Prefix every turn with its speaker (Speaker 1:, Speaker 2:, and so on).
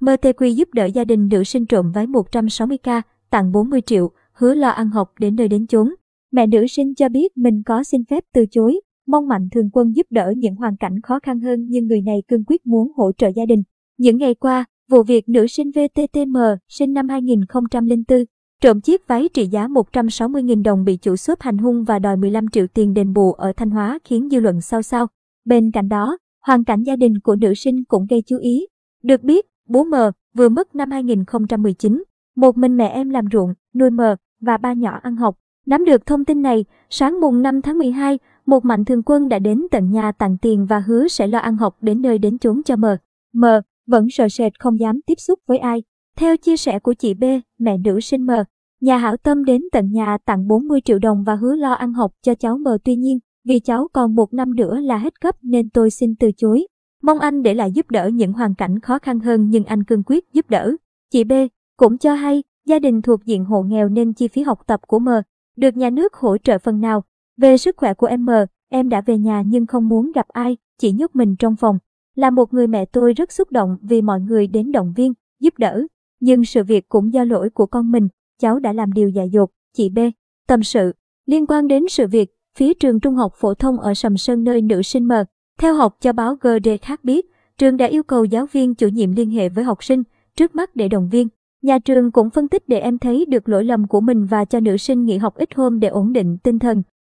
Speaker 1: MTQ giúp đỡ gia đình nữ sinh trộm váy 160k, tặng 40 triệu, hứa lo ăn học đến nơi đến chốn. Mẹ nữ sinh cho biết mình có xin phép từ chối, mong mạnh thường quân giúp đỡ những hoàn cảnh khó khăn hơn nhưng người này cương quyết muốn hỗ trợ gia đình. Những ngày qua, vụ việc nữ sinh VTTM sinh năm 2004 trộm chiếc váy trị giá 160.000 đồng bị chủ shop hành hung và đòi 15 triệu tiền đền bù ở Thanh Hóa khiến dư luận sao sao. Bên cạnh đó, hoàn cảnh gia đình của nữ sinh cũng gây chú ý. Được biết, bố mờ vừa mất năm 2019, một mình mẹ em làm ruộng, nuôi mờ và ba nhỏ ăn học. Nắm được thông tin này, sáng mùng 5 tháng 12, một mạnh thường quân đã đến tận nhà tặng tiền và hứa sẽ lo ăn học đến nơi đến chốn cho mờ. Mờ vẫn sợ sệt không dám tiếp xúc với ai. Theo chia sẻ của chị B, mẹ nữ sinh mờ, nhà hảo tâm đến tận nhà tặng 40 triệu đồng và hứa lo ăn học cho cháu mờ. tuy nhiên, vì cháu còn một năm nữa là hết cấp nên tôi xin từ chối. Mong anh để lại giúp đỡ những hoàn cảnh khó khăn hơn nhưng anh cương quyết giúp đỡ. Chị B cũng cho hay, gia đình thuộc diện hộ nghèo nên chi phí học tập của M được nhà nước hỗ trợ phần nào. Về sức khỏe của em M, em đã về nhà nhưng không muốn gặp ai, chỉ nhốt mình trong phòng. Là một người mẹ tôi rất xúc động vì mọi người đến động viên, giúp đỡ. Nhưng sự việc cũng do lỗi của con mình, cháu đã làm điều dại dột, chị B. Tâm sự, liên quan đến sự việc, phía trường trung học phổ thông ở Sầm Sơn nơi nữ sinh M. Theo học cho báo GD khác biết, trường đã yêu cầu giáo viên chủ nhiệm liên hệ với học sinh, trước mắt để động viên. Nhà trường cũng phân tích để em thấy được lỗi lầm của mình và cho nữ sinh nghỉ học ít hôm để ổn định tinh thần.